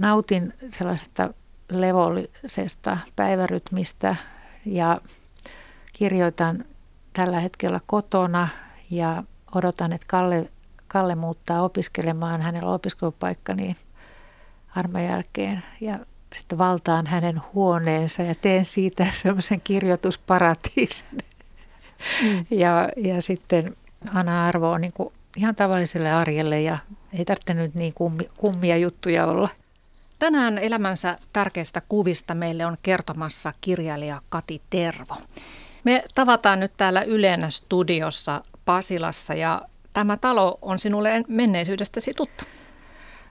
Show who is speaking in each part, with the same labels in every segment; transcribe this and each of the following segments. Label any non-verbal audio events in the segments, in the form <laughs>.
Speaker 1: nautin sellaisesta levollisesta päivärytmistä ja kirjoitan tällä hetkellä kotona ja odotan, että Kalle, Kalle muuttaa opiskelemaan. Hänellä on opiskelupaikka niin armeijan jälkeen ja sitten valtaan hänen huoneensa ja teen siitä <laughs> semmoisen kirjoitusparatiisin. Mm. Ja, ja sitten Anna Arvo on niin kuin ihan tavalliselle arjelle ja ei tarvitse nyt niin kummi, kummia juttuja olla.
Speaker 2: Tänään elämänsä tärkeistä kuvista meille on kertomassa kirjailija Kati Tervo. Me tavataan nyt täällä Ylen studiossa Pasilassa ja tämä talo on sinulle menneisyydestäsi tuttu.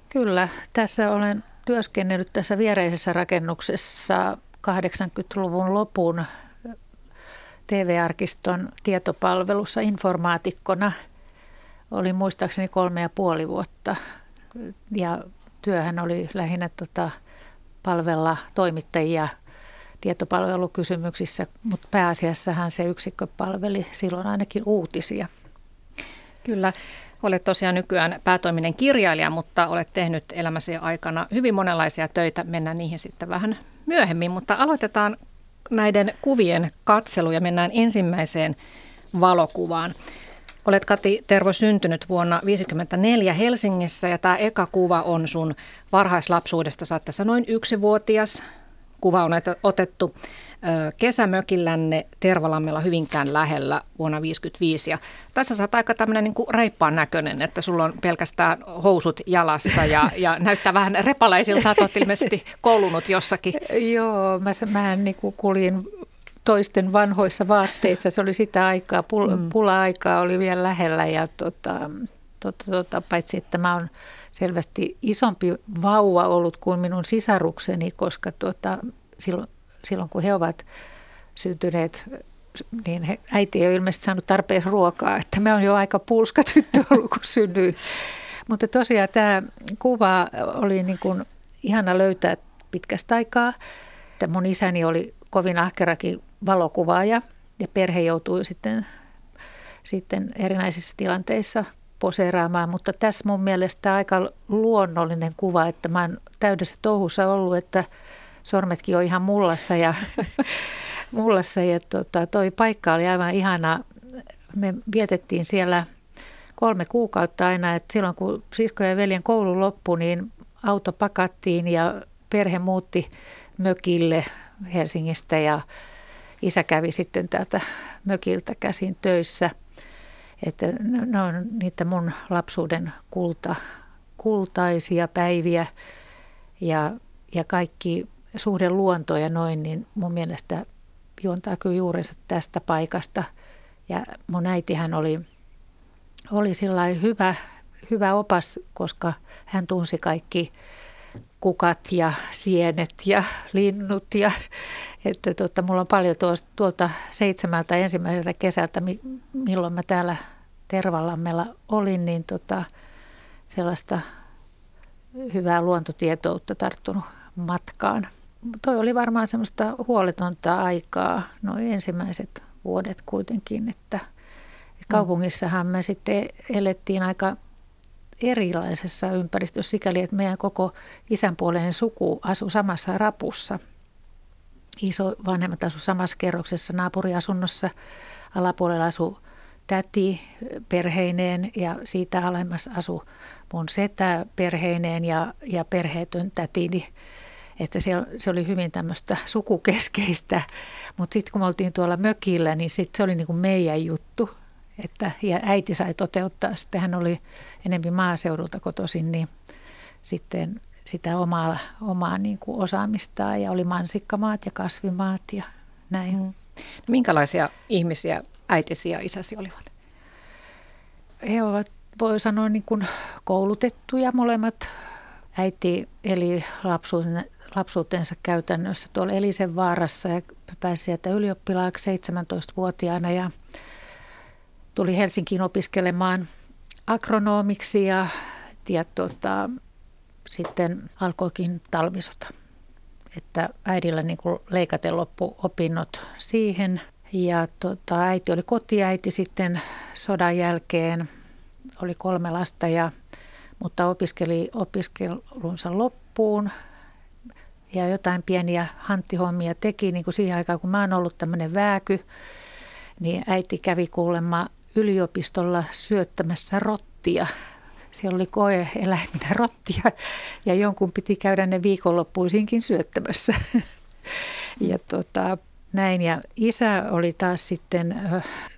Speaker 1: Kyllä, tässä olen työskennellyt tässä viereisessä rakennuksessa 80-luvun lopun TV-arkiston tietopalvelussa informaatikkona. Oli muistaakseni kolme ja puoli vuotta ja työhän oli lähinnä tota, palvella toimittajia tietopalvelukysymyksissä, mutta pääasiassahan se yksikkö palveli silloin ainakin uutisia.
Speaker 2: Kyllä. Olet tosiaan nykyään päätoiminen kirjailija, mutta olet tehnyt elämäsi aikana hyvin monenlaisia töitä. Mennään niihin sitten vähän myöhemmin, mutta aloitetaan näiden kuvien katselu ja mennään ensimmäiseen valokuvaan. Olet Kati Tervo syntynyt vuonna 1954 Helsingissä ja tämä eka kuva on sun varhaislapsuudesta. Sä tässä noin yksivuotias. Kuva on otettu kesämökillänne Tervalammella Hyvinkään lähellä vuonna 1955. Ja tässä sä oot aika tämmöinen niin reippaan näköinen, että sulla on pelkästään housut jalassa ja, <laughs> ja näyttää vähän repalaisilta, että oot ilmeisesti koulunut jossakin.
Speaker 1: Joo, mä, mä niin kuljin toisten vanhoissa vaatteissa. Se oli sitä aikaa, pula, mm. pula-aikaa oli vielä lähellä ja tota, tota, tota, paitsi että mä oon selvästi isompi vauva ollut kuin minun sisarukseni, koska tuota, silloin, silloin kun he ovat syntyneet, niin he, äiti ei ole ilmeisesti saanut tarpeeksi ruokaa, että mä oon jo aika pulska tyttö ollut, kun synnyin. Mutta tosiaan tämä kuva oli niin kuin ihana löytää pitkästä aikaa. Että mun isäni oli kovin ahkerakin valokuvaaja ja perhe joutui sitten, sitten erinäisissä tilanteissa poseeraamaan, mutta tässä mun mielestä aika luonnollinen kuva, että mä oon täydessä touhussa ollut, että sormetkin on ihan mullassa ja, <laughs> mullassa ja tota, toi paikka oli aivan ihana. Me vietettiin siellä kolme kuukautta aina, että silloin kun sisko ja veljen koulu loppui, niin auto pakattiin ja perhe muutti mökille Helsingistä ja isä kävi sitten täältä mökiltä käsin töissä. Että ne on niitä mun lapsuuden kulta, kultaisia päiviä ja, ja kaikki suhde luonto ja noin, niin mun mielestä juontaa kyllä juurensa tästä paikasta. Ja mun äitihän oli, oli sillä hyvä, hyvä opas, koska hän tunsi kaikki kukat ja sienet ja linnut. Ja, että tota, mulla on paljon tuolta seitsemältä ensimmäiseltä kesältä, milloin mä täällä Tervalammella olin, niin tota, sellaista hyvää luontotietoutta tarttunut matkaan. Toi oli varmaan semmoista huoletonta aikaa, noin ensimmäiset vuodet kuitenkin, että, että kaupungissahan me sitten elettiin aika erilaisessa ympäristössä sikäli, että meidän koko isänpuoleinen suku asui samassa rapussa. Iso vanhemmat asu samassa kerroksessa naapuriasunnossa. Alapuolella asui täti perheineen ja siitä alemmas asu mun setä perheineen ja, ja perheetön tätini. Että se, se oli hyvin tämmöistä sukukeskeistä, mutta sitten kun me oltiin tuolla mökillä, niin sit se oli niin kuin meidän juttu. Että, ja äiti sai toteuttaa, sitten hän oli enemmän maaseudulta kotoisin, niin sitten sitä omaa, omaa niin kuin osaamistaan ja oli mansikkamaat ja kasvimaat ja näin. Mm. No,
Speaker 2: minkälaisia ihmisiä äitisi ja isäsi olivat?
Speaker 1: He ovat, voi sanoa, niin kuin koulutettuja molemmat. Äiti eli lapsuuden, lapsuutensa käytännössä tuolla Elisen vaarassa ja pääsi sieltä ylioppilaaksi 17-vuotiaana ja tuli Helsinkiin opiskelemaan agronomiksi ja, ja tota, sitten alkoikin talvisota. Että äidillä niin kuin leikaten loppu opinnot siihen. Ja tota, äiti oli kotiäiti sitten sodan jälkeen, oli kolme lasta ja mutta opiskeli opiskelunsa loppuun. Ja jotain pieniä hanttihommia teki, niin kuin siihen aikaan, kun mä oon ollut tämmöinen vääky, niin äiti kävi kuulemma yliopistolla syöttämässä rottia. Siellä oli koe eläiminä <laughs> rottia ja jonkun piti käydä ne viikonloppuisinkin syöttämässä. <laughs> Ja tota, näin. Ja isä oli taas sitten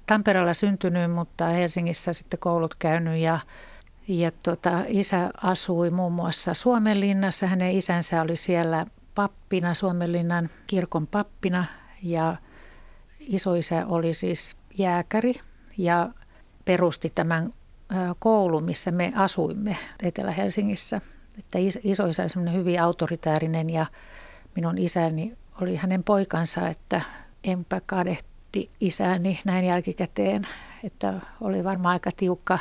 Speaker 1: Tampereella syntynyt, mutta Helsingissä sitten koulut käynyt ja ja tota, isä asui muun muassa Suomenlinnassa. Hänen isänsä oli siellä pappina, Suomenlinnan kirkon pappina ja isoisä oli siis jääkäri ja perusti tämän koulun, missä me asuimme Etelä-Helsingissä. Että isoisä oli hyvin autoritäärinen ja minun isäni oli hänen poikansa, että enpä kadehti isäni näin jälkikäteen, että oli varmaan aika tiukka,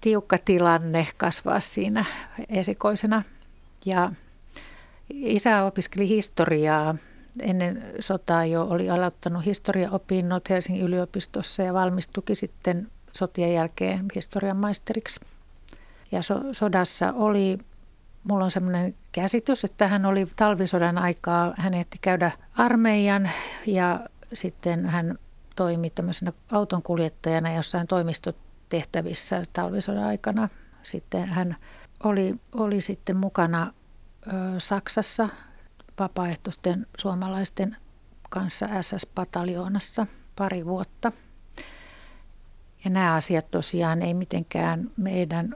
Speaker 1: tiukka tilanne kasvaa siinä esikoisena. Ja isä opiskeli historiaa. Ennen sotaa jo oli aloittanut historiaopinnot Helsingin yliopistossa ja valmistuki sitten sotien jälkeen historian maisteriksi. Ja so, sodassa oli mulla on semmoinen käsitys, että hän oli talvisodan aikaa, hän ehti käydä armeijan ja sitten hän toimi tämmöisenä autonkuljettajana jossain toimistotehtävissä talvisodan aikana. Sitten hän oli, oli sitten mukana ö, Saksassa vapaaehtoisten suomalaisten kanssa SS-pataljoonassa pari vuotta. Ja nämä asiat tosiaan ei mitenkään meidän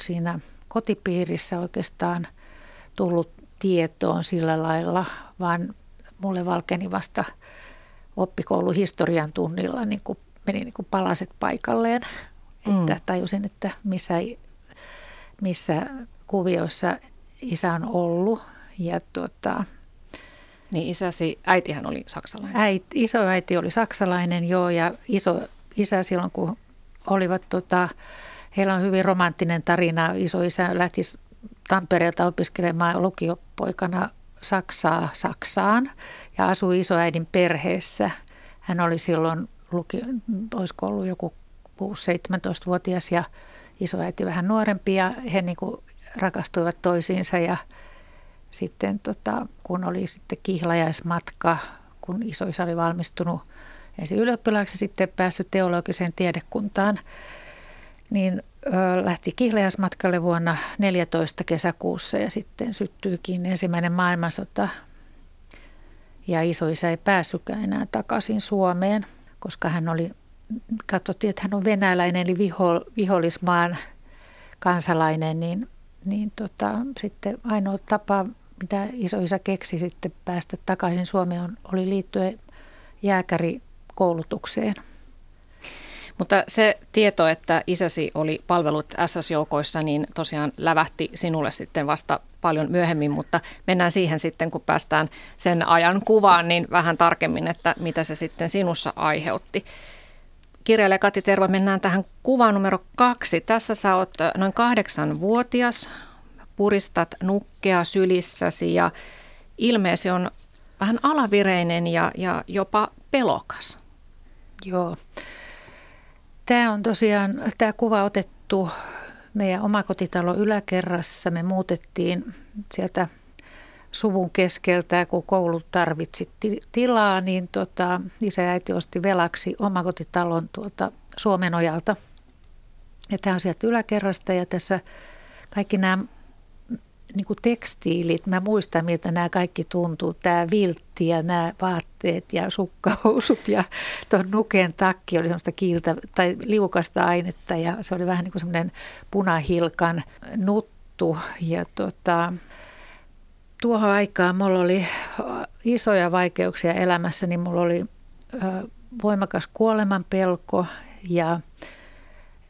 Speaker 1: siinä kotipiirissä oikeastaan tullut tietoon sillä lailla, vaan mulle valkeni vasta oppikouluhistorian tunnilla niin kuin meni niin kuin palaset paikalleen. Mm. Että tajusin, että missä, missä kuvioissa isä on ollut. Ja tuota,
Speaker 2: niin isäsi, äitihän oli saksalainen.
Speaker 1: Äit, iso äiti oli saksalainen, joo, ja iso isä silloin, kun olivat tota, Heillä on hyvin romanttinen tarina. Isoisä lähti Tampereelta opiskelemaan lukiopoikana Saksaa Saksaan ja asui isoäidin perheessä. Hän oli silloin, luki, olisiko ollut joku 6-17-vuotias ja isoäiti vähän nuorempi ja he niin kuin rakastuivat toisiinsa ja sitten tota, kun oli sitten kihlajaismatka, kun isoisä oli valmistunut ensin ylioppilaaksi sitten päässyt teologiseen tiedekuntaan, niin lähti kihlejäsmatkalle vuonna 14 kesäkuussa ja sitten syttyikin ensimmäinen maailmansota. Ja isoisä ei päässytkään enää takaisin Suomeen, koska hän oli, katsottiin, että hän on venäläinen eli viho, vihollismaan kansalainen, niin, niin tota, sitten ainoa tapa, mitä isoisä keksi sitten päästä takaisin Suomeen, oli liittyä jääkärikoulutukseen –
Speaker 2: mutta se tieto, että isäsi oli palvelut SS-joukoissa, niin tosiaan lävähti sinulle sitten vasta paljon myöhemmin, mutta mennään siihen sitten, kun päästään sen ajan kuvaan, niin vähän tarkemmin, että mitä se sitten sinussa aiheutti. Kirjailija Kati Terva, mennään tähän kuvaan numero kaksi. Tässä sä oot noin kahdeksanvuotias, puristat nukkea sylissäsi ja ilmeesi on vähän alavireinen ja, ja jopa pelokas.
Speaker 1: Joo. Tämä on tosiaan, tämä kuva otettu meidän omakotitalo yläkerrassa. Me muutettiin sieltä suvun keskeltä, kun koulu tarvitsi tilaa, niin tota, isä ja äiti osti velaksi omakotitalon tuolta Suomenojalta. Ja tämä on sieltä yläkerrasta ja tässä kaikki nämä niin kuin tekstiilit, mä muistan miltä nämä kaikki tuntuu, tämä viltti ja nämä vaatteet ja sukkahousut ja tuon nuken takki oli semmoista kiiltä tai liukasta ainetta ja se oli vähän niin kuin semmoinen punahilkan nuttu. Ja tota, tuohon aikaan mulla oli isoja vaikeuksia elämässä, niin mulla oli voimakas kuoleman pelko ja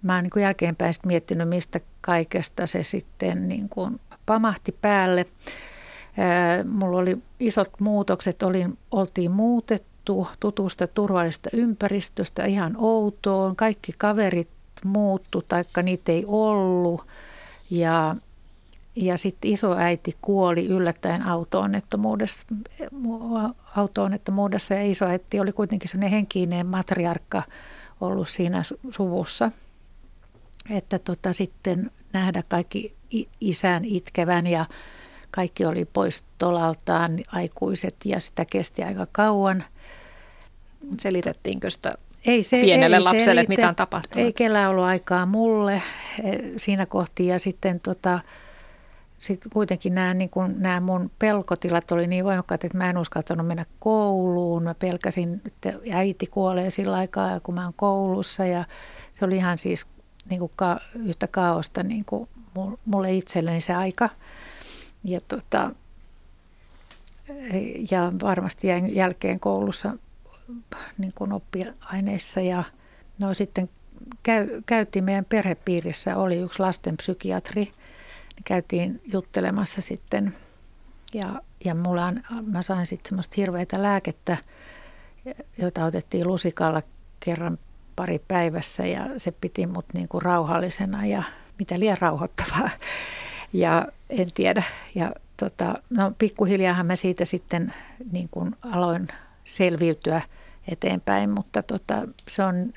Speaker 1: mä oon niin jälkeenpäin miettinyt, mistä kaikesta se sitten niin kuin pamahti päälle. Mulla oli isot muutokset, oli, oltiin muutettu tutusta turvallista ympäristöstä ihan outoon. Kaikki kaverit muuttu, taikka niitä ei ollut. Ja, ja sitten isoäiti kuoli yllättäen auto-onnettomuudessa, auto-onnettomuudessa ja isoäiti oli kuitenkin sellainen henkinen matriarkka ollut siinä suvussa. Että tota, sitten nähdä kaikki isän itkevän ja kaikki oli pois tolaltaan, aikuiset, ja sitä kesti aika kauan.
Speaker 2: Selitettiinkö sitä ei se, pienelle ei lapselle, että mitä on tapahtunut?
Speaker 1: Ei kellään ollut aikaa mulle eh, siinä kohti ja sitten tota, sitten kuitenkin nämä, niin kun, nämä mun pelkotilat oli niin voimakkaat, että mä en uskaltanut mennä kouluun. Mä pelkäsin, että äiti kuolee sillä aikaa, kun mä oon koulussa ja se oli ihan siis niin kuin ka, yhtä kaosta niin kuin mulle itselleni se aika. Ja, tota, ja varmasti jäin jälkeen koulussa niin kuin oppiaineissa ja no sitten käy, käytiin meidän perhepiirissä, oli yksi lastenpsykiatri, niin käytiin juttelemassa sitten ja, ja mulla on, mä sain sitten semmoista hirveitä lääkettä, joita otettiin lusikalla kerran pari päivässä ja se piti mut niin kuin rauhallisena ja mitä liian rauhoittavaa. Ja en tiedä. Ja tota, no pikkuhiljaahan mä siitä sitten niin kuin aloin selviytyä eteenpäin, mutta tota, se on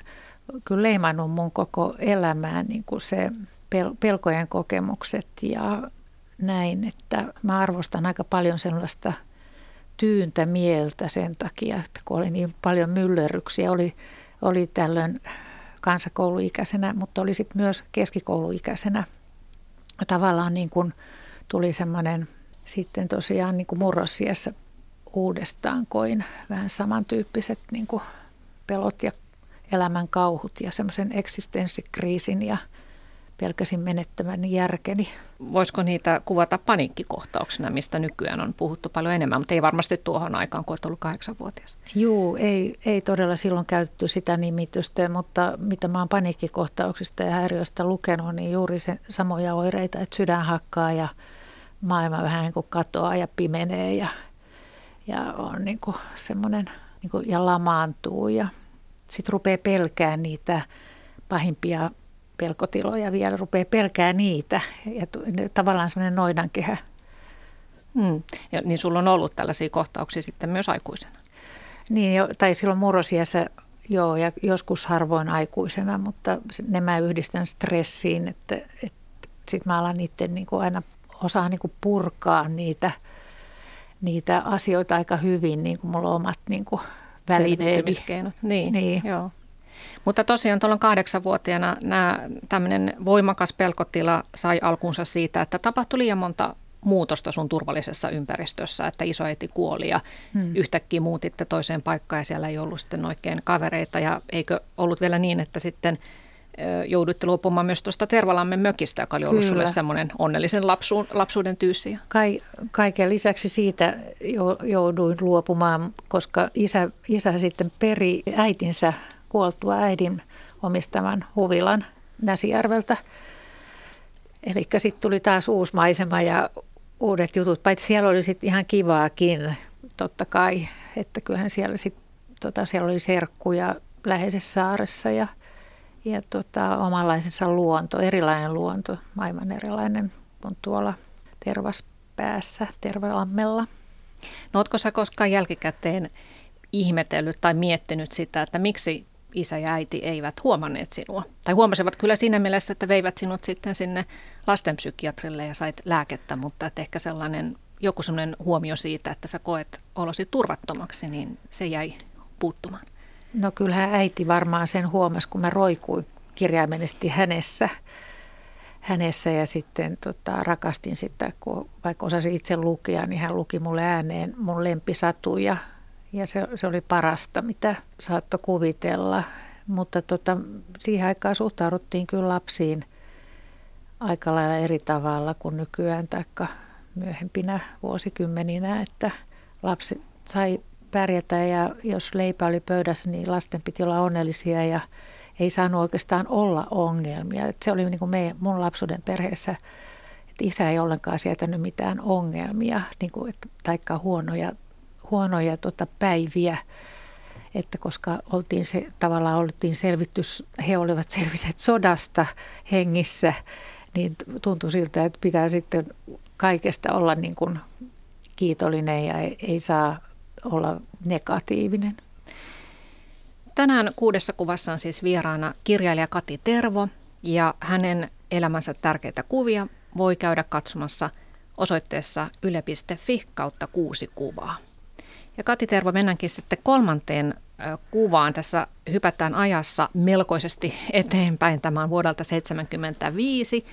Speaker 1: kyllä leimannut mun koko elämää niin kuin se pel- pelkojen kokemukset ja näin, että mä arvostan aika paljon sellaista tyyntä mieltä sen takia, että kun oli niin paljon myllerryksiä, oli, oli tällöin kansakouluikäisenä, mutta oli sitten myös keskikouluikäisenä. Tavallaan niin kuin tuli semmoinen sitten tosiaan niin kuin murrosiässä uudestaan koin vähän samantyyppiset niin kuin pelot ja elämän kauhut ja semmoisen eksistenssikriisin ja pelkäsin menettämän järkeni.
Speaker 2: Voisiko niitä kuvata paniikkikohtauksena, mistä nykyään on puhuttu paljon enemmän, mutta ei varmasti tuohon aikaan, kun olet ollut kahdeksanvuotias?
Speaker 1: Joo, ei, ei todella silloin käytetty sitä nimitystä, mutta mitä mä oon paniikkikohtauksista ja häiriöistä lukenut, niin juuri se samoja oireita, että sydän hakkaa ja maailma vähän niin kuin katoaa ja pimenee ja ja on niin kuin semmoinen niin kuin, ja lamaantuu ja sitten rupeaa pelkää niitä pahimpia pelkotiloja vielä, rupeaa pelkää niitä ja tavallaan semmoinen noidankehä.
Speaker 2: Hmm. Ja, niin sulla on ollut tällaisia kohtauksia sitten myös aikuisena?
Speaker 1: Niin, jo, tai silloin murrosiässä joo, ja joskus harvoin aikuisena, mutta ne mä yhdistän stressiin, että, että sitten mä alan niiden niin kuin aina osaa niin kuin purkaa niitä – niitä asioita aika hyvin, niin kuin mulla on omat niin kuin välineeni.
Speaker 2: Niin, niin. Joo. Mutta tosiaan tuolla kahdeksanvuotiaana nämä, tämmöinen voimakas pelkotila sai alkunsa siitä, että tapahtui liian monta muutosta sun turvallisessa ympäristössä, että isoäiti kuoli ja hmm. yhtäkkiä muutitte toiseen paikkaan ja siellä ei ollut sitten oikein kavereita ja eikö ollut vielä niin, että sitten jouduitte luopumaan myös tuosta Tervalammen mökistä, joka oli ollut Kyllä. sulle semmoinen onnellisen lapsu, lapsuuden tyysi.
Speaker 1: Kai, kaiken lisäksi siitä jouduin luopumaan, koska isä, isä sitten peri äitinsä kuoltua äidin omistaman huvilan Näsijärveltä. Eli sitten tuli taas uusi maisema ja uudet jutut, paitsi siellä oli sitten ihan kivaakin, totta kai, että kyllähän siellä sitten, tota, siellä oli serkkuja läheisessä saaressa ja – ja tota, omanlaisensa luonto, erilainen luonto, aivan erilainen kuin tuolla Tervaspäässä, Tervalammella.
Speaker 2: No ootko sä koskaan jälkikäteen ihmetellyt tai miettinyt sitä, että miksi isä ja äiti eivät huomanneet sinua? Tai huomasivat kyllä siinä mielessä, että veivät sinut sitten sinne lastenpsykiatrille ja sait lääkettä, mutta että ehkä sellainen joku sellainen huomio siitä, että sä koet olosi turvattomaksi, niin se jäi puuttumaan.
Speaker 1: No kyllähän äiti varmaan sen huomasi, kun mä roikuin kirjaimellisesti hänessä, hänessä ja sitten tota, rakastin sitä, kun vaikka osasin itse lukea, niin hän luki mulle ääneen mun lempisatuja ja se, se oli parasta, mitä saattoi kuvitella. Mutta tota, siihen aikaan suhtauduttiin kyllä lapsiin aika lailla eri tavalla kuin nykyään tai myöhempinä vuosikymmeninä, että lapsi sai pärjätä ja jos leipä oli pöydässä, niin lasten piti olla onnellisia ja ei saanut oikeastaan olla ongelmia. Et se oli niin kuin me, mun lapsuuden perheessä, että isä ei ollenkaan sietänyt mitään ongelmia, niin kuin, et, taikka huonoja, huonoja tota, päiviä. Että koska oltiin se, tavallaan oltiin selvitty, he olivat selvinneet sodasta hengissä, niin tuntui siltä, että pitää sitten kaikesta olla niin kuin kiitollinen ja ei, ei saa olla negatiivinen.
Speaker 2: Tänään kuudessa kuvassa on siis vieraana kirjailija Kati Tervo ja hänen elämänsä tärkeitä kuvia voi käydä katsomassa osoitteessa yle.fi kautta kuusi kuvaa. Ja Kati Tervo, mennäänkin sitten kolmanteen kuvaan. Tässä hypätään ajassa melkoisesti <laughs> eteenpäin. Tämä on vuodelta 1975.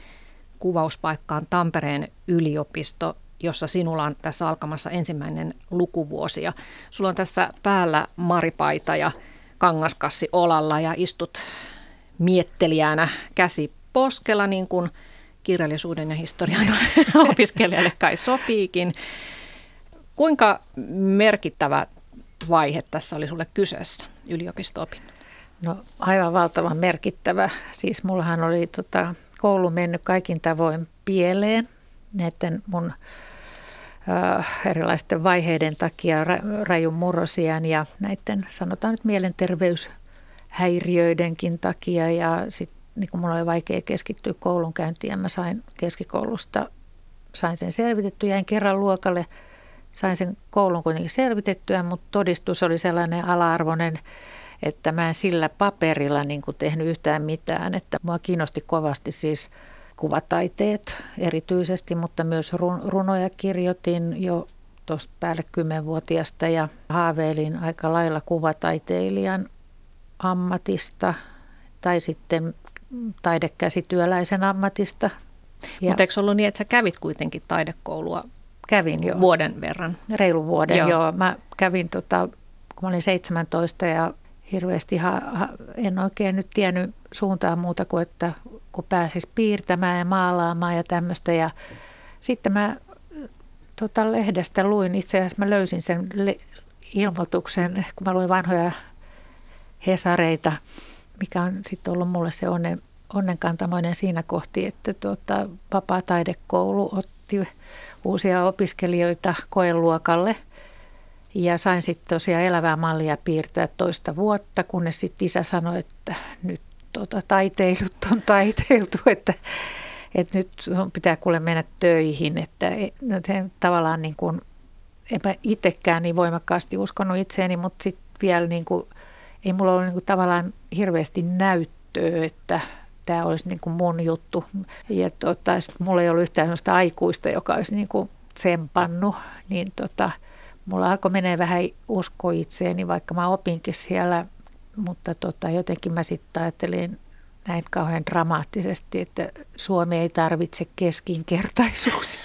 Speaker 2: Kuvauspaikka on Tampereen yliopisto, jossa sinulla on tässä alkamassa ensimmäinen lukuvuosi. Ja sulla on tässä päällä maripaita ja kangaskassi olalla ja istut miettelijänä käsi poskella, niin kuin kirjallisuuden ja historian <laughs> opiskelijalle kai sopiikin. Kuinka merkittävä vaihe tässä oli sulle kyseessä yliopisto
Speaker 1: No aivan valtavan merkittävä. Siis mullahan oli tota, koulu mennyt kaikin tavoin pieleen näiden mun erilaisten vaiheiden takia, ra, rajun murrosian ja näiden sanotaan nyt mielenterveyshäiriöidenkin takia. Ja sitten niin kun mulla oli vaikea keskittyä koulunkäyntiin ja mä sain keskikoulusta, sain sen selvitetty, jäin kerran luokalle, sain sen koulun kuitenkin selvitettyä, mutta todistus oli sellainen ala-arvoinen, että mä en sillä paperilla niin kuin tehnyt yhtään mitään, että mua kiinnosti kovasti siis kuvataiteet erityisesti, mutta myös runoja kirjoitin jo tuosta päälle kymmenvuotiaasta ja haaveilin aika lailla kuvataiteilijan ammatista tai sitten taidekäsityöläisen ammatista.
Speaker 2: Mutta eikö ollut niin, että sä kävit kuitenkin taidekoulua
Speaker 1: kävin jo.
Speaker 2: vuoden verran?
Speaker 1: Reilun vuoden, joo. joo. Mä kävin, tota, kun mä olin 17 ja hirveästi ha, ha, en oikein nyt tiennyt suuntaa muuta kuin, että kun pääsis piirtämään ja maalaamaan ja tämmöistä. Ja sitten mä tota, lehdestä luin, itse asiassa mä löysin sen le- ilmoituksen, kun mä luin vanhoja hesareita mikä on sitten ollut mulle se onnen, onnenkantamoinen siinä kohti, että tuota, vapaa taidekoulu otti uusia opiskelijoita koeluokalle. Ja sain sitten tosiaan elävää mallia piirtää toista vuotta, kunnes sitten isä sanoi, että nyt tuota, taiteilut on <laughs> taiteiltu, että, että nyt pitää kuule mennä töihin, että no, se, tavallaan niin kuin, enpä itsekään niin voimakkaasti uskonut itseeni, mutta sitten vielä niin kuin ei mulla ollut niin kuin tavallaan hirveästi näyttöä, että tämä olisi niin kuin mun juttu. Ja tota, sit mulla ei ollut yhtään sellaista aikuista, joka olisi niin kuin tsempannut, niin tota, mulla alkoi menee vähän usko itseeni, vaikka mä opinkin siellä, mutta tota, jotenkin mä sitten ajattelin näin kauhean dramaattisesti, että Suomi ei tarvitse keskinkertaisuus.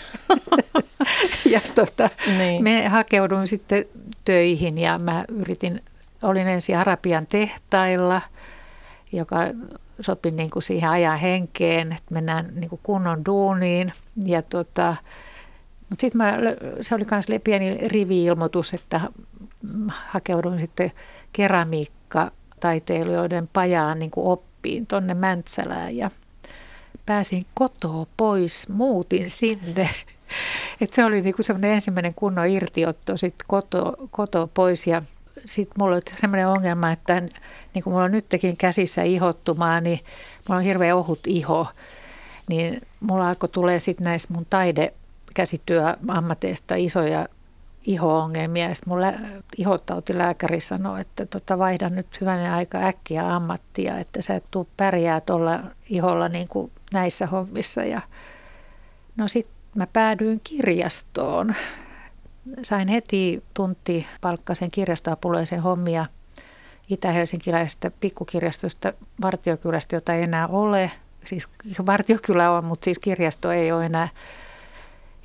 Speaker 1: <laughs> ja tota, niin. me hakeuduin sitten töihin ja mä yritin olin ensin Arabian tehtailla, joka sopi niin kuin siihen ajan henkeen, että mennään niin kuin kunnon duuniin. Ja tota, mutta sitten se oli myös pieni rivi-ilmoitus, että hakeuduin sitten keramiikkataiteilijoiden pajaan niin kuin oppiin tuonne Mäntsälään ja pääsin kotoa pois, muutin sinne. <laughs> Et se oli niinku semmoinen ensimmäinen kunnon irtiotto sitten kotoa koto pois ja sitten mulla oli sellainen ongelma, että niin kuin mulla on nytkin käsissä ihottumaa, niin mulla on hirveän ohut iho. Niin mulla alkoi tulee sitten näistä mun taidekäsityöammateista isoja iho-ongelmia. Sitten mun lä- ihotautilääkäri sanoi, että tota, vaihdan nyt hyvänen aika äkkiä ammattia, että sä et tuu pärjää tuolla iholla niin kuin näissä hommissa. Ja no sitten mä päädyin kirjastoon sain heti tunti palkkaisen kirjastoapuleisen hommia itä-helsinkiläisestä pikkukirjastosta Vartiokylästä, jota ei enää ole. Siis Vartiokylä on, mutta siis kirjasto ei ole enää.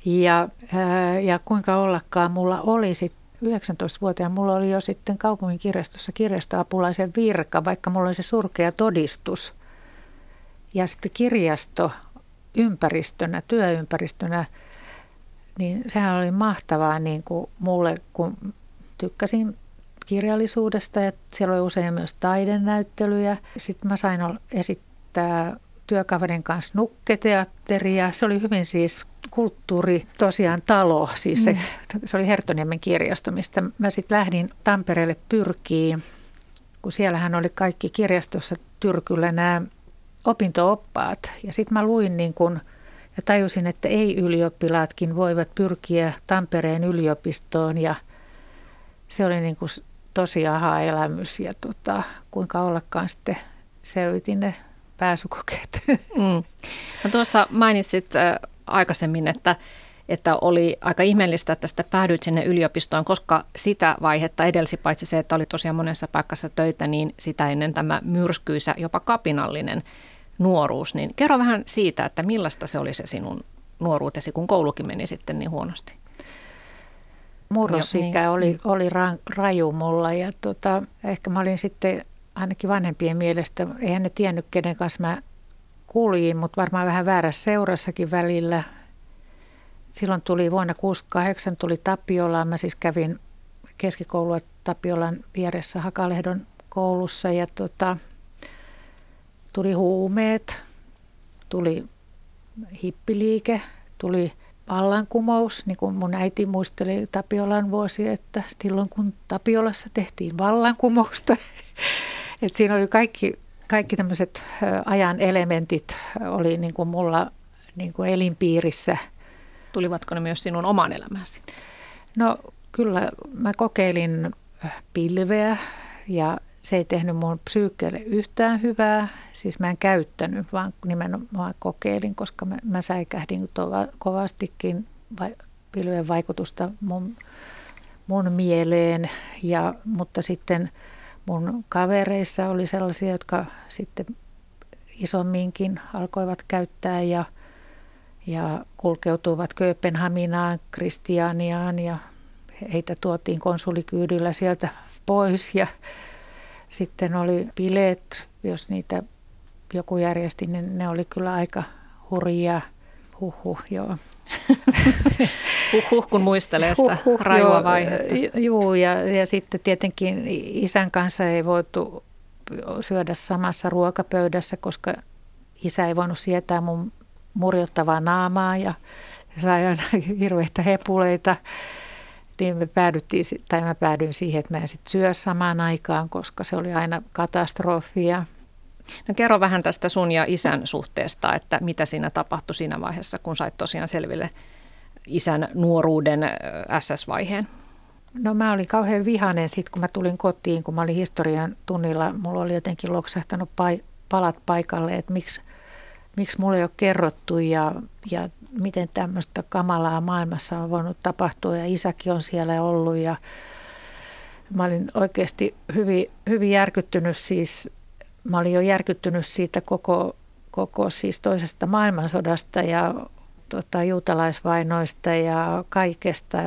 Speaker 1: Ja, ja kuinka ollakaan, mulla oli sitten 19-vuotiaan, mulla oli jo sitten kaupungin kirjastossa kirjastoapulaisen virka, vaikka mulla oli se surkea todistus. Ja sitten kirjasto ympäristönä, työympäristönä niin sehän oli mahtavaa niin kuin mulle, kun tykkäsin kirjallisuudesta ja siellä oli usein myös taidenäyttelyjä. Sitten mä sain esittää työkaverin kanssa nukketeatteria. Se oli hyvin siis kulttuuri, tosiaan talo, siis se, mm. se oli Hertoniemen kirjasto, mistä mä sitten lähdin Tampereelle pyrkiin, kun siellähän oli kaikki kirjastossa Tyrkyllä nämä opintooppaat. Ja sitten mä luin niin kuin – ja tajusin, että ei-ylioppilaatkin voivat pyrkiä Tampereen yliopistoon ja se oli niin kuin tosi aha-elämys ja tota, kuinka ollakaan sitten selvitin ne pääsykokeet. Mm.
Speaker 2: No tuossa mainitsit aikaisemmin, että, että oli aika ihmeellistä, että sitä päädyit sinne yliopistoon, koska sitä vaihetta edelsi paitsi se, että oli tosiaan monessa paikassa töitä, niin sitä ennen tämä myrskyisä, jopa kapinallinen nuoruus. Niin kerro vähän siitä, että millaista se oli se sinun nuoruutesi, kun koulukin meni sitten niin huonosti.
Speaker 1: Murrosikä niin. oli, oli ra, raju mulla ja tota, ehkä mä olin sitten ainakin vanhempien mielestä, eihän ne tiennyt kenen kanssa mä kuljin, mutta varmaan vähän väärässä seurassakin välillä. Silloin tuli vuonna 68 tuli Tapiola. Mä siis kävin keskikoulua Tapiolan vieressä Hakalehdon koulussa ja tota, tuli huumeet, tuli hippiliike, tuli vallankumous, niin kuin mun äiti muisteli Tapiolan vuosi, että silloin kun Tapiolassa tehtiin vallankumousta, <laughs> että siinä oli kaikki, kaikki tämmöiset ajan elementit oli niin kuin mulla niin kuin elinpiirissä.
Speaker 2: Tulivatko ne myös sinun oman elämäsi?
Speaker 1: No kyllä mä kokeilin pilveä ja se ei tehnyt mun psyykkeelle yhtään hyvää. Siis mä en käyttänyt, vaan nimenomaan kokeilin, koska mä, mä säikähdin kovastikin vai, pilven vaikutusta mun, mun mieleen. Ja, mutta sitten mun kavereissa oli sellaisia, jotka sitten isomminkin alkoivat käyttää ja, ja kulkeutuivat Kööpenhaminaan, Kristianiaan ja heitä tuotiin konsulikyydillä sieltä pois ja sitten oli bileet, jos niitä joku järjesti, niin ne oli kyllä aika hurjia. Huhhuh, joo. <laughs>
Speaker 2: Huhhuh, kun muistelee sitä Huhhuh, rajua joo, vaihetta.
Speaker 1: Joo, ja, ja sitten tietenkin isän kanssa ei voitu syödä samassa ruokapöydässä, koska isä ei voinut sietää mun murjottavaa naamaa ja sai aina <laughs> hirveitä hepuleita niin me päädyttiin, tai mä päädyin siihen, että mä en sitten syö samaan aikaan, koska se oli aina katastrofia.
Speaker 2: No kerro vähän tästä sun ja isän suhteesta, että mitä siinä tapahtui siinä vaiheessa, kun sait tosiaan selville isän nuoruuden SS-vaiheen.
Speaker 1: No mä olin kauhean vihainen sitten, kun mä tulin kotiin, kun mä olin historian tunnilla. Mulla oli jotenkin loksahtanut pai- palat paikalle, että miksi, miksi mulle ei ole kerrottu ja, ja miten tämmöistä kamalaa maailmassa on voinut tapahtua ja isäkin on siellä ollut ja mä olin oikeasti hyvin, hyvin järkyttynyt siis, mä olin jo järkyttynyt siitä koko, koko siis toisesta maailmansodasta ja tota, juutalaisvainoista ja kaikesta,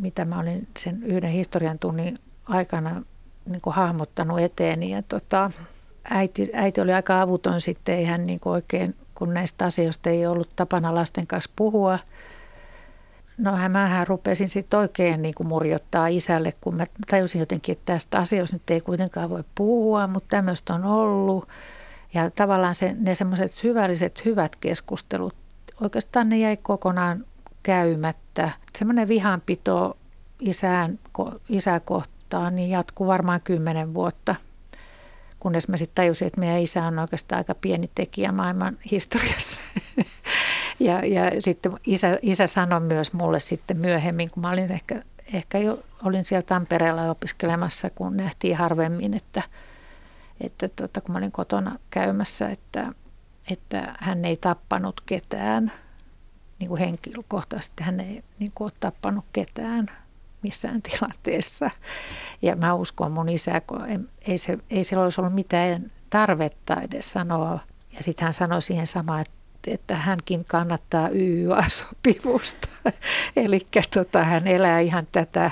Speaker 1: mitä mä olin sen yhden historian tunnin aikana niin kuin hahmottanut eteeni. Ja tota, äiti, äiti oli aika avuton sitten, ei hän niin kuin oikein kun näistä asioista ei ollut tapana lasten kanssa puhua. No mähän rupesin sitten oikein niin kuin murjottaa isälle, kun mä tajusin jotenkin, että tästä asioista nyt ei kuitenkaan voi puhua, mutta tämmöistä on ollut. Ja tavallaan se, ne semmoiset syvälliset hyvät keskustelut, oikeastaan ne jäi kokonaan käymättä. Semmoinen vihanpito isään, isää kohtaan niin jatkuu varmaan kymmenen vuotta – kunnes mä sitten tajusin, että meidän isä on oikeastaan aika pieni tekijä maailman historiassa. <laughs> ja, ja sitten isä, isä sanoi myös mulle sitten myöhemmin, kun mä olin ehkä, ehkä jo olin siellä Tampereella opiskelemassa, kun nähtiin harvemmin, että, että tuota, kun mä olin kotona käymässä, että, että hän ei tappanut ketään niin kuin henkilökohtaisesti, hän ei niin kuin ole tappanut ketään missään <laughs> tilanteessa. Ja mä uskon mun isä, kun ei, se, ei sillä olisi ollut mitään tarvetta edes sanoa. Ja sitten hän sanoi siihen samaan, että että hänkin kannattaa YYA-sopimusta. <laughs> Eli tota, hän elää ihan tätä,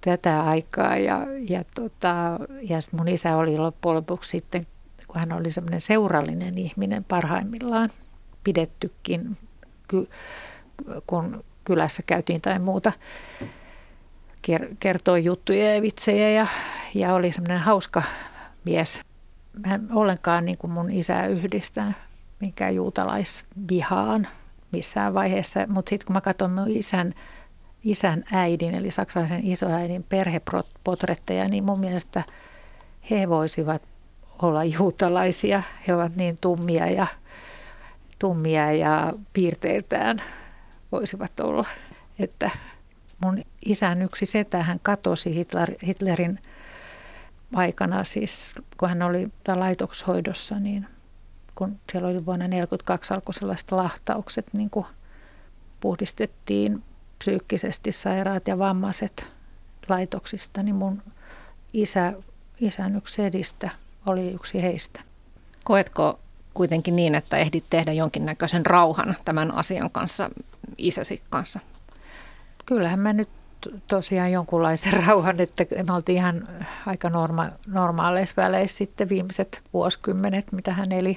Speaker 1: tätä aikaa. Ja, ja, tota, ja sit mun isä oli loppujen lopuksi sitten, kun hän oli semmoinen seurallinen ihminen parhaimmillaan, pidettykin, kun kylässä käytiin tai muuta, kertoi juttuja ja vitsejä ja, ja oli semmoinen hauska mies. Mä en ollenkaan niin kuin mun isää yhdistän minkään juutalaisvihaan missään vaiheessa, mutta sitten kun mä katson mun isän, isän äidin, eli saksalaisen isoäidin perhepotretteja, niin mun mielestä he voisivat olla juutalaisia. He ovat niin tummia ja, tummia ja piirteiltään voisivat olla, että mun isän yksi setä, hän katosi Hitler, Hitlerin aikana, siis kun hän oli laitokshoidossa, niin kun siellä oli vuonna 1942 alkoi sellaiset lahtaukset, niin kuin puhdistettiin psyykkisesti sairaat ja vammaiset laitoksista, niin mun isä, isän yksi edistä oli yksi heistä.
Speaker 2: Koetko kuitenkin niin, että ehdit tehdä jonkinnäköisen rauhan tämän asian kanssa isäsi kanssa?
Speaker 1: Kyllähän mä nyt tosiaan jonkunlaisen <laughs> rauhan, että me oltiin ihan aika norma- normaaleissa väleissä sitten viimeiset vuosikymmenet, mitä hän eli.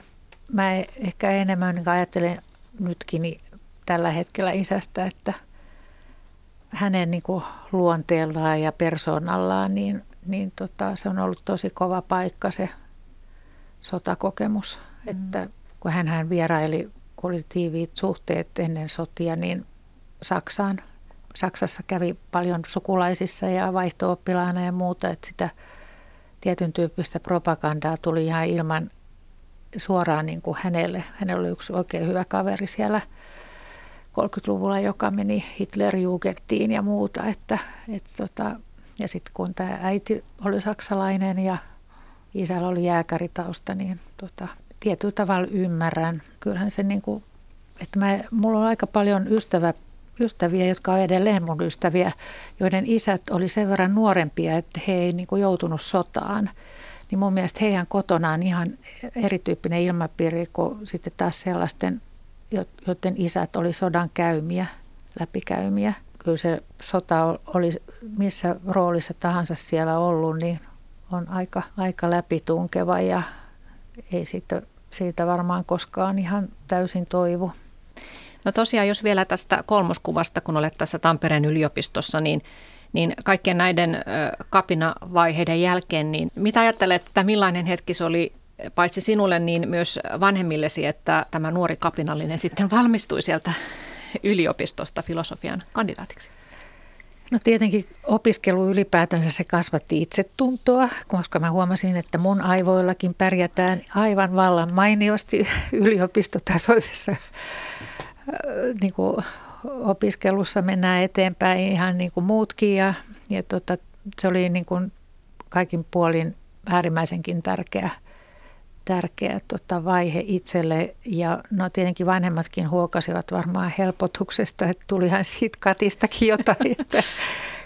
Speaker 1: Mä ehkä enemmän niin ajattelen nytkin niin tällä hetkellä isästä, että hänen niin kuin luonteellaan ja persoonallaan, niin, niin tota, se on ollut tosi kova paikka se sotakokemus. Mm. Että kun hän vieraili, kun oli tiiviit suhteet ennen sotia, niin Saksaan. Saksassa kävi paljon sukulaisissa ja vaihto ja muuta, että sitä tietyn tyyppistä propagandaa tuli ihan ilman suoraan niin kuin hänelle. Hänellä oli yksi oikein hyvä kaveri siellä 30-luvulla, joka meni Hitlerjugendtiin ja muuta. Että, että tota, ja sitten kun tämä äiti oli saksalainen ja isällä oli jääkäritausta, niin tota, tietyllä tavalla ymmärrän. Kyllähän se niin kuin, että mä, mulla on aika paljon ystävä, ystäviä, jotka on edelleen mun ystäviä, joiden isät oli sen verran nuorempia, että he ei niin kuin joutunut sotaan. Niin mun mielestä heidän kotonaan ihan erityyppinen ilmapiiri kuin sitten taas sellaisten, joiden isät oli sodan käymiä, läpikäymiä. Kyllä se sota oli missä roolissa tahansa siellä ollut, niin on aika, aika läpitunkeva ja ei siitä, siitä varmaan koskaan ihan täysin toivu.
Speaker 2: No tosiaan, jos vielä tästä kolmoskuvasta, kun olet tässä Tampereen yliopistossa, niin, niin kaikkien näiden kapinavaiheiden jälkeen, niin mitä ajattelet, että millainen hetki se oli paitsi sinulle, niin myös vanhemmillesi, että tämä nuori kapinallinen sitten valmistui sieltä yliopistosta filosofian kandidaatiksi?
Speaker 1: No tietenkin opiskelu ylipäätänsä se kasvatti itsetuntoa, koska mä huomasin, että mun aivoillakin pärjätään aivan vallan mainiosti <laughs> yliopistotasoisessa niin kuin opiskelussa mennään eteenpäin ihan niin kuin muutkin ja, ja tota, se oli niin kuin kaikin puolin äärimmäisenkin tärkeä tärkeä tota, vaihe itselle. Ja no tietenkin vanhemmatkin huokasivat varmaan helpotuksesta, että tulihan siitä katistakin jotain, <laughs> että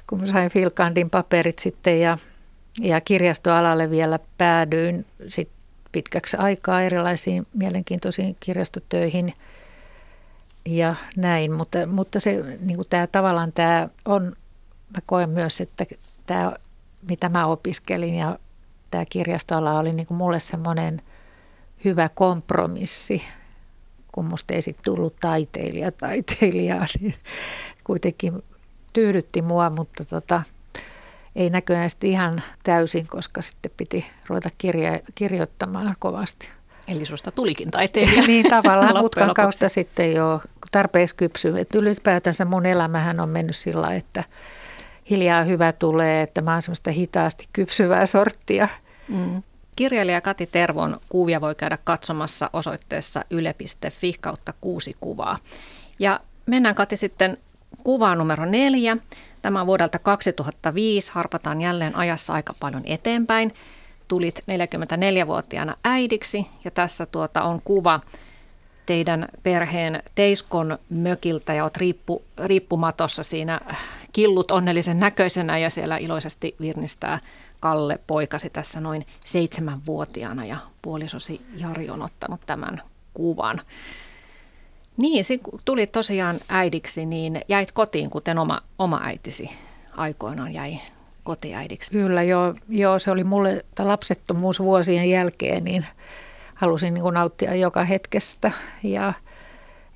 Speaker 1: kun sain Filkandin paperit sitten ja, ja kirjastoalalle vielä päädyin sit pitkäksi aikaa erilaisiin mielenkiintoisiin kirjastotöihin ja näin. Mutta, mutta se niin kuin tämä, tavallaan tämä on, mä koen myös, että tämä mitä mä opiskelin ja tämä kirjastoala oli niin kuin mulle semmoinen – hyvä kompromissi, kun musta ei sitten tullut taiteilija taiteilijaa, <laughs> niin kuitenkin tyydytti mua, mutta tota, ei näköjään sitten ihan täysin, koska sitten piti ruveta kirja, kirjoittamaan kovasti.
Speaker 2: Eli susta tulikin taiteilija.
Speaker 1: niin tavallaan <laughs> mutkan kautta sitten jo tarpeeksi kypsy. Et ylipäätänsä mun elämähän on mennyt sillä että hiljaa hyvä tulee, että mä oon semmoista hitaasti kypsyvää sorttia. Mm.
Speaker 2: Kirjailija Kati Tervon kuvia voi käydä katsomassa osoitteessa yle.fi kautta kuusi kuvaa. Ja mennään Kati sitten kuvaan numero neljä. Tämä on vuodelta 2005. Harpataan jälleen ajassa aika paljon eteenpäin. Tulit 44-vuotiaana äidiksi ja tässä tuota on kuva teidän perheen Teiskon mökiltä ja olet riippu, riippumatossa siinä killut onnellisen näköisenä ja siellä iloisesti virnistää Kalle poikasi tässä noin seitsemänvuotiaana ja puolisosi Jari on ottanut tämän kuvan. Niin, kun tulit tosiaan äidiksi, niin jäit kotiin, kuten oma, oma äitisi aikoinaan jäi kotiäidiksi.
Speaker 1: Kyllä, joo, joo se oli mulle lapsettomuus vuosien jälkeen, niin halusin niin kuin nauttia joka hetkestä. Ja,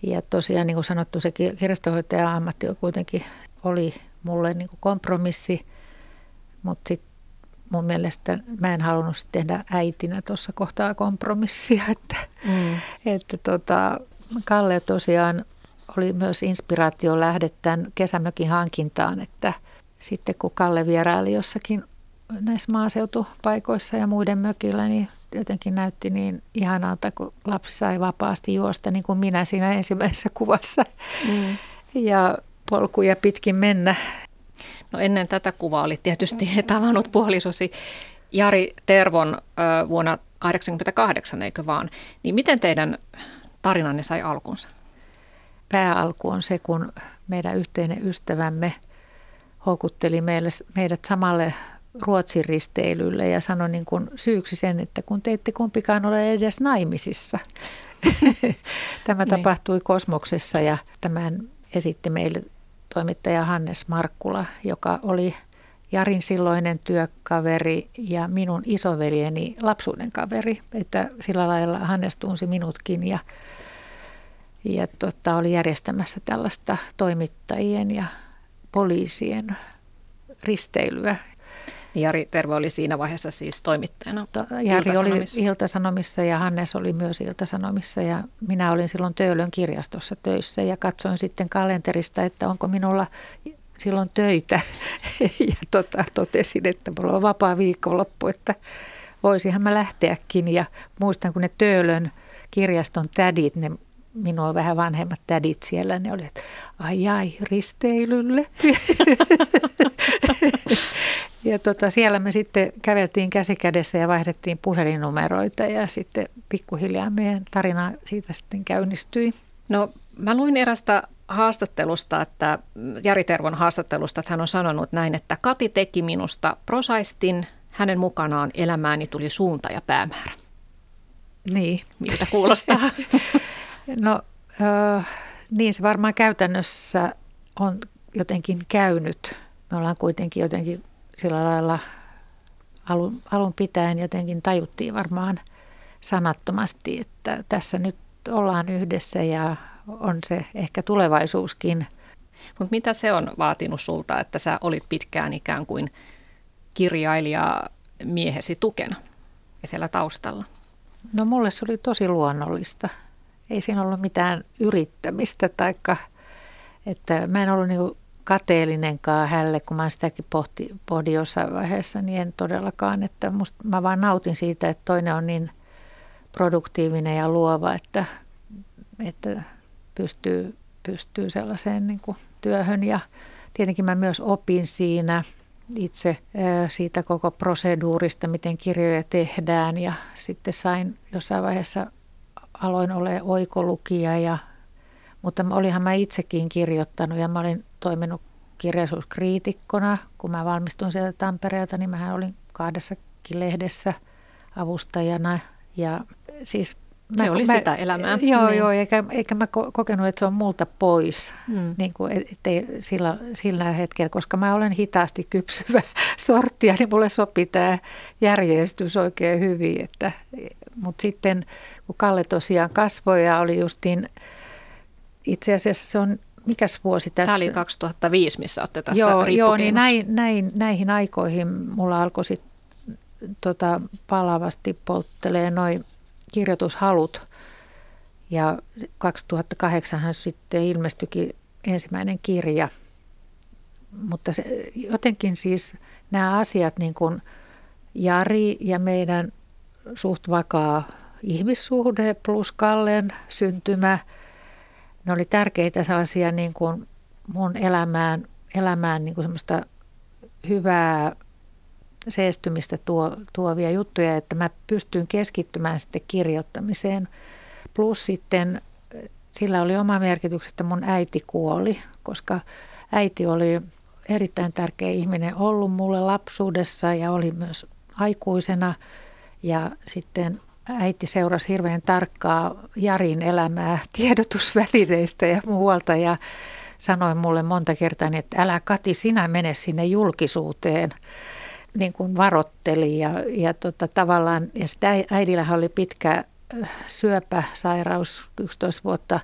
Speaker 1: ja tosiaan niin kuin sanottu, se kirjastohoitaja ammatti kuitenkin oli mulle niin kuin kompromissi, mutta sitten mun mielestä mä en halunnut tehdä äitinä tuossa kohtaa kompromissia, <laughs> että, mm. että tota, Kalle tosiaan oli myös inspiraatio lähde tämän kesämökin hankintaan, että sitten kun Kalle vieraili jossakin näissä maaseutupaikoissa ja muiden mökillä, niin jotenkin näytti niin ihanalta, kun lapsi sai vapaasti juosta, niin kuin minä siinä ensimmäisessä kuvassa. Mm. Ja polkuja pitkin mennä.
Speaker 2: No ennen tätä kuvaa oli tietysti <laughs> tavannut puolisosi Jari Tervon vuonna 88, eikö vaan? Niin miten teidän tarinanne sai alkunsa?
Speaker 1: Pääalku on se, kun meidän yhteinen ystävämme houkutteli meille, meidät samalle Ruotsin risteilylle ja sanoi niin kuin syyksi sen, että kun te ette kumpikaan ole edes naimisissa. <laughs> Tämä niin. tapahtui Kosmoksessa ja tämän esitti meille toimittaja Hannes Markkula, joka oli Jarin silloinen työkaveri ja minun isoveljeni lapsuuden kaveri. Että sillä lailla Hannes tunsi minutkin ja, ja tota, oli järjestämässä tällaista toimittajien ja poliisien risteilyä.
Speaker 2: Jari Tervo oli siinä vaiheessa siis toimittajana
Speaker 1: Jari oli Iltasanomissa ja Hannes oli myös Iltasanomissa ja minä olin silloin Töölön kirjastossa töissä ja katsoin sitten kalenterista, että onko minulla silloin töitä. <laughs> Ja tota, totesin, että mulla on vapaa viikonloppu, että voisihan mä lähteäkin. Ja muistan kun ne Töölön kirjaston tädit, ne minua vähän vanhemmat tädit siellä, ne oli, että ai ai, risteilylle. <laughs> ja tota, siellä me sitten käveltiin käsikädessä ja vaihdettiin puhelinnumeroita ja sitten pikkuhiljaa meidän tarina siitä sitten käynnistyi.
Speaker 2: No mä luin erästä haastattelusta, että Jari Tervon haastattelusta, että hän on sanonut näin, että Kati teki minusta prosaistin, hänen mukanaan elämääni tuli suunta ja päämäärä.
Speaker 1: Niin.
Speaker 2: Miltä kuulostaa? <laughs>
Speaker 1: no äh, niin se varmaan käytännössä on jotenkin käynyt. Me ollaan kuitenkin jotenkin sillä lailla alun, alun pitäen jotenkin tajuttiin varmaan sanattomasti, että tässä nyt ollaan yhdessä ja on se ehkä tulevaisuuskin.
Speaker 2: Mutta mitä se on vaatinut sulta, että sä olit pitkään ikään kuin kirjailija miehesi tukena ja siellä taustalla?
Speaker 1: No mulle se oli tosi luonnollista. Ei siinä ollut mitään yrittämistä, taikka, että mä en ollut niinku kateellinenkaan hälle, kun mä sitäkin pohti, pohdin jossain vaiheessa, niin en todellakaan. Että musta, mä vaan nautin siitä, että toinen on niin produktiivinen ja luova, että, että pystyy, pystyy sellaiseen niin kuin työhön. Ja tietenkin mä myös opin siinä itse siitä koko proseduurista, miten kirjoja tehdään ja sitten sain jossain vaiheessa aloin olla oikolukija ja mutta olihan mä itsekin kirjoittanut ja mä olin toiminut kirjallisuuskriitikkona. Kun mä valmistuin sieltä Tampereelta, niin mä olin kahdessakin lehdessä avustajana. Ja siis
Speaker 2: Mä, se oli mä, sitä elämää.
Speaker 1: Joo, niin. joo, eikä, eikä mä kokenut, että se on multa pois mm. niin kuin, ettei sillä, sillä hetkellä, koska mä olen hitaasti kypsyvä <laughs> sorttia, niin mulle sopii tämä järjestys oikein hyvin. Että, mutta sitten kun Kalle tosiaan kasvoi ja oli justiin, itse asiassa se on mikäs vuosi tässä?
Speaker 2: Tämä oli 2005, missä olette tässä
Speaker 1: Joo, joo niin näin, näin, näihin aikoihin mulla alkoi sitten tota, palavasti polttelee noin kirjoitushalut. Ja 2008 hän sitten ilmestyikin ensimmäinen kirja. Mutta se, jotenkin siis nämä asiat, niin kuin Jari ja meidän suht vakaa ihmissuhde plus Kallen syntymä, ne oli tärkeitä sellaisia niin kuin mun elämään, elämään niin kuin semmoista hyvää seestymistä tuo, tuovia juttuja, että mä pystyin keskittymään sitten kirjoittamiseen. Plus sitten sillä oli oma merkitys, että mun äiti kuoli, koska äiti oli erittäin tärkeä ihminen ollut mulle lapsuudessa ja oli myös aikuisena. Ja sitten äiti seurasi hirveän tarkkaa Jarin elämää tiedotusvälineistä ja muualta ja sanoi mulle monta kertaa, että älä Kati, sinä mene sinne julkisuuteen niin kuin varotteli ja, ja tota, tavallaan, ja sitä äidillähän oli pitkä syöpäsairaus, 11 vuotta.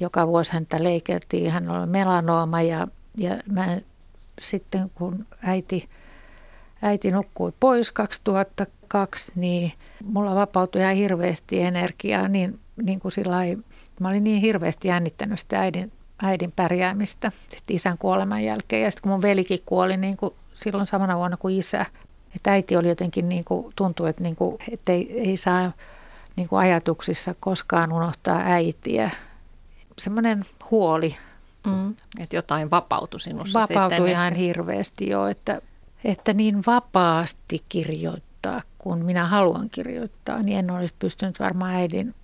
Speaker 1: Joka vuosi häntä leikeltiin, hän oli melanooma ja, ja mä sitten kun äiti, äiti nukkui pois 2002, niin mulla vapautui ihan hirveästi energiaa, niin, niin kuin sillä mä olin niin hirveästi jännittänyt sitä äidin, äidin pärjäämistä sitten isän kuoleman jälkeen. Ja sitten kun mun velikin kuoli niin kuin silloin samana vuonna kuin isä. Että äiti oli jotenkin, niin kuin, tuntui, että, niin kuin, että ei, ei saa niin kuin ajatuksissa koskaan unohtaa äitiä. Semmoinen huoli.
Speaker 2: Mm. Että jotain vapautui sinussa
Speaker 1: Vapautui
Speaker 2: sitten
Speaker 1: ihan ehkä. hirveästi jo, että, että niin vapaasti kirjoittaa kun minä haluan kirjoittaa, niin en olisi pystynyt varmaan äidin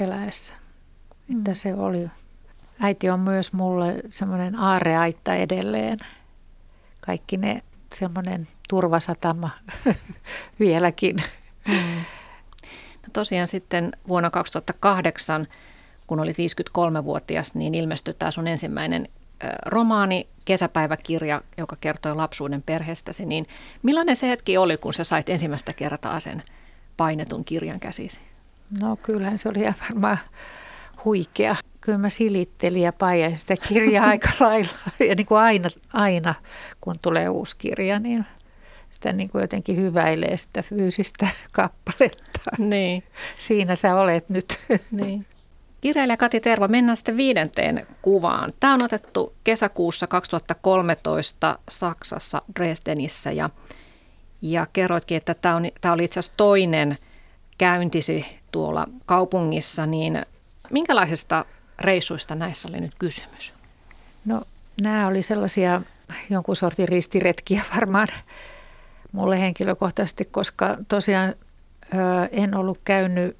Speaker 1: eläessä. Mm. Että se oli, äiti on myös mulle semmoinen aareaitta edelleen. Kaikki ne semmoinen turvasatama <laughs> vieläkin. Mm.
Speaker 2: No tosiaan sitten vuonna 2008, kun olit 53-vuotias, niin ilmestyi tämä sun ensimmäinen romaani, kesäpäiväkirja, joka kertoi lapsuuden perheestäsi, niin millainen se hetki oli, kun sä sait ensimmäistä kertaa sen painetun kirjan käsisi?
Speaker 1: No kyllähän se oli ihan varmaan huikea. Kyllä mä silittelin ja paijasin sitä kirjaa aika <laughs> lailla. Ja niin kuin aina, aina, kun tulee uusi kirja, niin sitä niin kuin jotenkin hyväilee sitä fyysistä <laughs> kappaletta. Niin. Siinä sä olet nyt. Niin.
Speaker 2: Kirjailija Kati Tervo, mennään sitten viidenteen kuvaan. Tämä on otettu kesäkuussa 2013 Saksassa Dresdenissä ja, ja kerroitkin, että tämä, on, tämä oli itse asiassa toinen käyntisi tuolla kaupungissa, niin minkälaisista reissuista näissä oli nyt kysymys?
Speaker 1: No nämä oli sellaisia jonkun sortin ristiretkiä <laughs> varmaan mulle henkilökohtaisesti, koska tosiaan en ollut käynyt,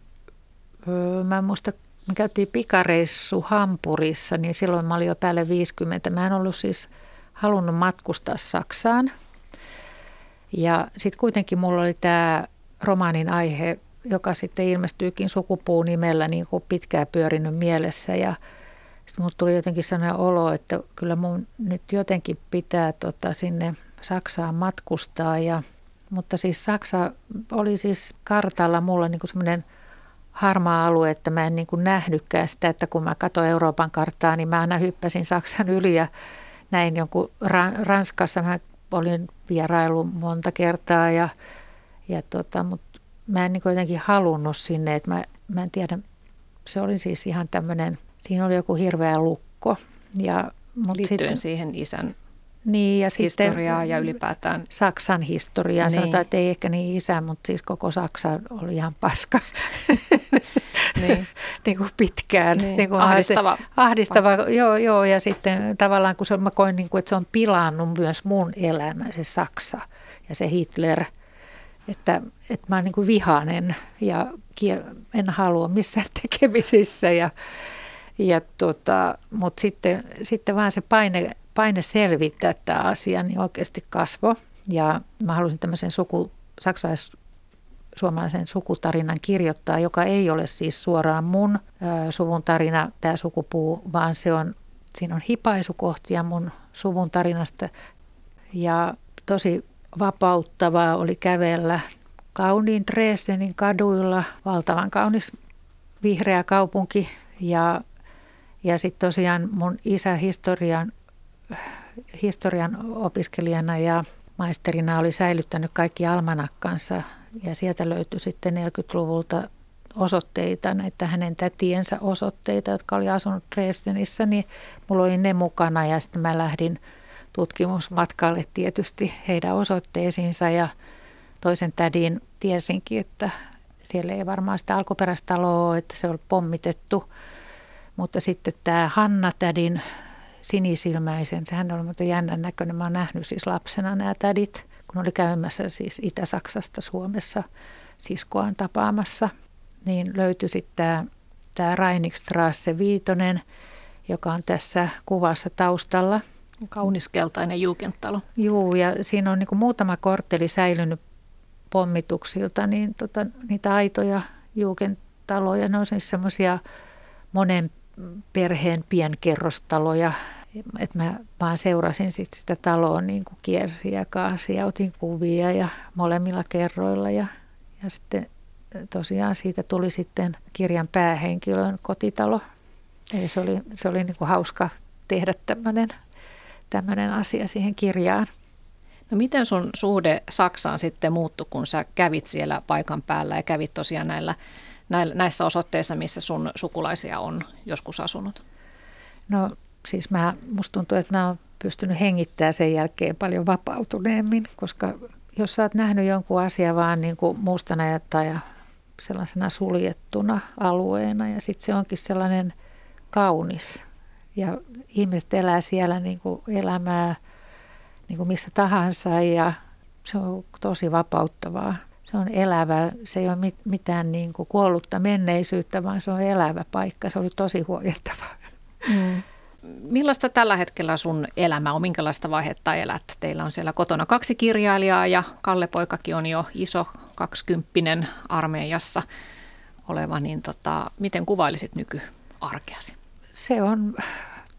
Speaker 1: mä en muista me käytiin pikareissu Hampurissa, niin silloin mä olin jo päälle 50. Mä en ollut siis halunnut matkustaa Saksaan. Ja sitten kuitenkin mulla oli tämä romaanin aihe, joka sitten ilmestyykin sukupuun nimellä niin kuin pitkään pyörinyt mielessä. Ja sitten mulla tuli jotenkin sellainen olo, että kyllä mun nyt jotenkin pitää tota, sinne Saksaan matkustaa. Ja, mutta siis Saksa oli siis kartalla mulla niin kuin semmoinen – harmaa alue, että mä en niin kuin nähnytkään sitä, että kun mä katsoin Euroopan karttaa, niin mä aina hyppäsin Saksan yli ja näin jonkun Ranskassa. Mä olin vierailu monta kertaa ja, ja tota, mutta mä en niin jotenkin halunnut sinne, että mä, mä en tiedä, se oli siis ihan tämmöinen, siinä oli joku hirveä lukko.
Speaker 2: Ja, mutta Liittyen sitten, siihen isän niin, ja historiaa sitten, ja ylipäätään.
Speaker 1: Saksan historiaa. Niin. Sanotaan, että ei ehkä niin isä, mutta siis koko Saksa oli ihan paska. <laughs> niin. niin kuin pitkään.
Speaker 2: Niin. Niin kuin ahdistava.
Speaker 1: Ahdistava, joo, joo. Ja sitten tavallaan kun se, mä koin, niin kuin, että se on pilannut myös mun elämä, se Saksa ja se Hitler. Että, että mä oon niin kuin vihainen ja en halua missään <laughs> tekemisissä. Ja, ja tota, mutta sitten, sitten vaan se paine paine selvittää tämä asia niin oikeasti kasvo. Ja mä halusin tämmöisen suku, saksalais suomalaisen sukutarinan kirjoittaa, joka ei ole siis suoraan mun ö, suvun tarina, tämä sukupuu, vaan se on, siinä on hipaisukohtia mun suvun tarinasta. Ja tosi vapauttavaa oli kävellä kauniin Dresdenin kaduilla, valtavan kaunis vihreä kaupunki ja, ja sitten tosiaan mun isä historian historian opiskelijana ja maisterina oli säilyttänyt kaikki almanakkansa ja sieltä löytyi sitten 40-luvulta osoitteita, näitä hänen tätiensä osoitteita, jotka oli asunut Dresdenissä, niin mulla oli ne mukana ja sitten mä lähdin tutkimusmatkalle tietysti heidän osoitteisiinsa ja toisen tädin tiesinkin, että siellä ei varmaan sitä alkuperäistä taloa että se oli pommitettu. Mutta sitten tämä Hanna tädin sinisilmäisen. Sehän oli muuten jännän näköinen. Mä oon nähnyt siis lapsena nämä tädit, kun oli käymässä siis Itä-Saksasta Suomessa siskoaan tapaamassa. Niin löytyi sitten tämä, tämä Reinikstrasse Viitonen, joka on tässä kuvassa taustalla.
Speaker 2: Kaunis keltainen juukentalo.
Speaker 1: Juu, ja siinä on niin kuin muutama kortteli säilynyt pommituksilta, niin tota, niitä aitoja juukentaloja, ne on siis semmoisia monen perheen pienkerrostaloja, että mä vaan seurasin sit sitä taloa niin kuin kiersi ja kaasi ja otin kuvia ja molemmilla kerroilla ja, ja sitten tosiaan siitä tuli sitten kirjan päähenkilön kotitalo. Eli se oli, se oli niin kuin hauska tehdä tämmöinen, tämmöinen asia siihen kirjaan.
Speaker 2: No miten sun suhde Saksaan sitten muuttui, kun sä kävit siellä paikan päällä ja kävit tosiaan näillä, näissä osoitteissa, missä sun sukulaisia on joskus asunut?
Speaker 1: No siis mä, musta tuntuu, että mä oon pystynyt hengittämään sen jälkeen paljon vapautuneemmin, koska jos sä oot nähnyt jonkun asian vaan niin kuin mustana tai sellaisena suljettuna alueena ja sitten se onkin sellainen kaunis ja ihmiset elää siellä niin kuin elämää niin kuin missä tahansa ja se on tosi vapauttavaa. se on elävä, se ei ole mitään niin kuin kuollutta menneisyyttä, vaan se on elävä paikka. Se oli tosi huojettavaa. Mm.
Speaker 2: Millaista tällä hetkellä sun elämä on? Minkälaista vaihetta elät? Teillä on siellä kotona kaksi kirjailijaa ja Kalle Poikakin on jo iso kaksikymppinen armeijassa oleva. Niin tota, miten kuvailisit nykyarkeasi?
Speaker 1: Se on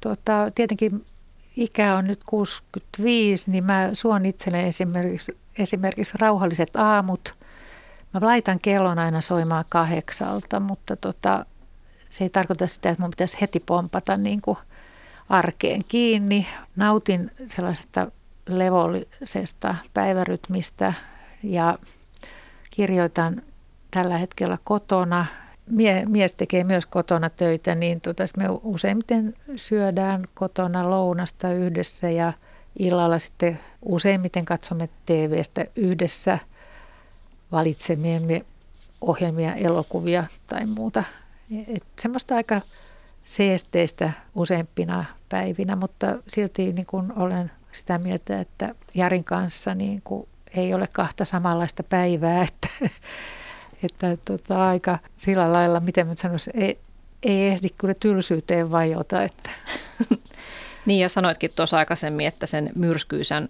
Speaker 1: tota, tietenkin ikä on nyt 65, niin mä suon itselleni esimerkiksi, esimerkiksi rauhalliset aamut. Mä laitan kellon aina soimaan kahdeksalta, mutta tota, se ei tarkoita sitä, että mun pitäisi heti pompata niin kuin arkeen kiinni. Nautin sellaisesta levollisesta päivärytmistä ja kirjoitan tällä hetkellä kotona. Mie, mies tekee myös kotona töitä, niin tota, me useimmiten syödään kotona lounasta yhdessä ja illalla sitten useimmiten katsomme TVstä yhdessä valitsemiemme ohjelmia, elokuvia tai muuta. Et semmoista aika seesteistä useimpina päivinä, mutta silti niin kun olen sitä mieltä, että Jarin kanssa niin kun ei ole kahta samanlaista päivää, <laughs> että, että tota, aika sillä lailla, miten mä sanoisin, ei, ei ehdi kyllä tylsyyteen vajota. Että. <laughs>
Speaker 2: niin ja sanoitkin tuossa aikaisemmin, että sen myrskyisän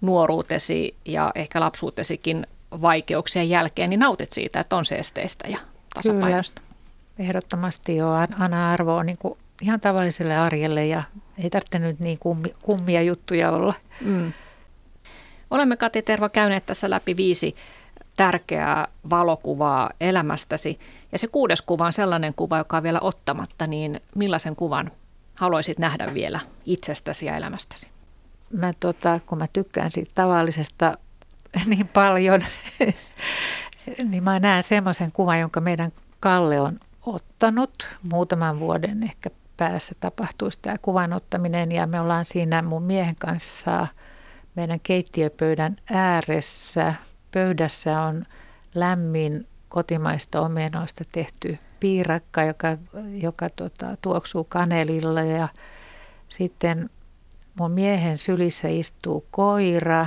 Speaker 2: nuoruutesi ja ehkä lapsuutesikin vaikeuksien jälkeen, niin nautit siitä, että on seesteistä ja tasapainosta.
Speaker 1: Kyllä, ehdottomasti jo. Anna arvo on niin kuin ihan tavalliselle arjelle ja ei tarvitse nyt niin kummi, kummia juttuja olla. Mm.
Speaker 2: Olemme Kati Terva käyneet tässä läpi viisi tärkeää valokuvaa elämästäsi. Ja se kuudes kuva on sellainen kuva, joka on vielä ottamatta, niin millaisen kuvan haluaisit nähdä vielä itsestäsi ja elämästäsi?
Speaker 1: Mä tota, kun mä tykkään siitä tavallisesta <laughs> niin paljon, <laughs> niin mä näen semmoisen kuvan, jonka meidän Kalle on ottanut muutaman vuoden ehkä päässä tapahtuisi tämä kuvan ottaminen ja me ollaan siinä mun miehen kanssa meidän keittiöpöydän ääressä. Pöydässä on lämmin kotimaista omenoista tehty piirakka, joka, joka tota, tuoksuu kanelilla ja sitten mun miehen sylissä istuu koira.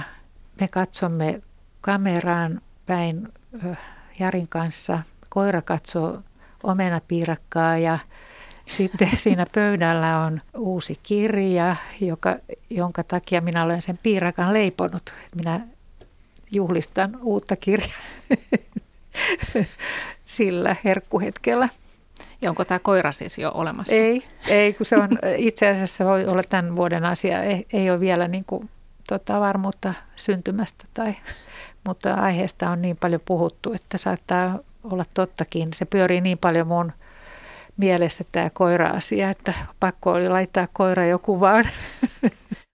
Speaker 1: Me katsomme kameraan päin Jarin kanssa. Koira katsoo omenapiirakkaa ja sitten siinä pöydällä on uusi kirja, joka, jonka takia minä olen sen piirakan leiponut. Minä juhlistan uutta kirjaa <laughs> sillä herkkuhetkellä.
Speaker 2: Ja onko tämä koira siis jo olemassa?
Speaker 1: Ei, ei kun se on itse asiassa voi olla tämän vuoden asia. Ei, ei ole vielä niin kuin, tota, varmuutta syntymästä, tai, mutta aiheesta on niin paljon puhuttu, että saattaa olla tottakin. Se pyörii niin paljon mun mielessä tämä koira-asia, että pakko oli laittaa koira jo kuvaan. <laughs>